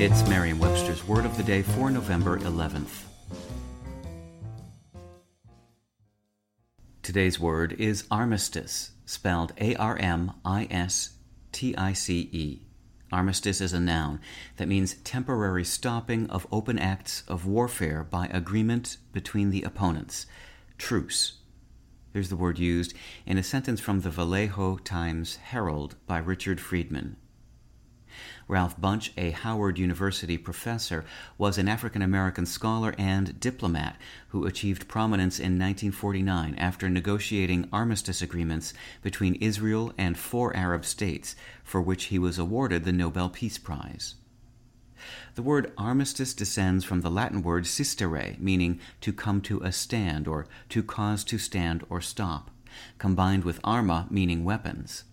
It's Merriam-Webster's Word of the Day for November 11th. Today's word is armistice, spelled A-R-M-I-S-T-I-C-E. Armistice is a noun that means temporary stopping of open acts of warfare by agreement between the opponents. Truce. Here's the word used in a sentence from the Vallejo Times Herald by Richard Freedman. Ralph Bunche, a Howard University professor, was an African American scholar and diplomat who achieved prominence in 1949 after negotiating armistice agreements between Israel and four Arab states, for which he was awarded the Nobel Peace Prize. The word armistice descends from the Latin word sistere, meaning to come to a stand or to cause to stand or stop, combined with arma, meaning weapons.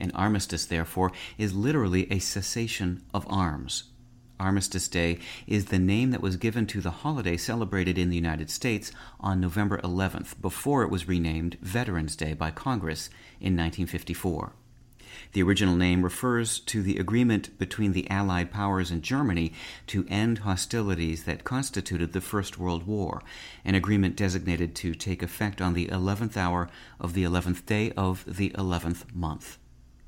An armistice, therefore, is literally a cessation of arms. Armistice Day is the name that was given to the holiday celebrated in the United States on November 11th before it was renamed Veterans Day by Congress in 1954. The original name refers to the agreement between the Allied powers and Germany to end hostilities that constituted the First World War, an agreement designated to take effect on the 11th hour of the 11th day of the 11th month.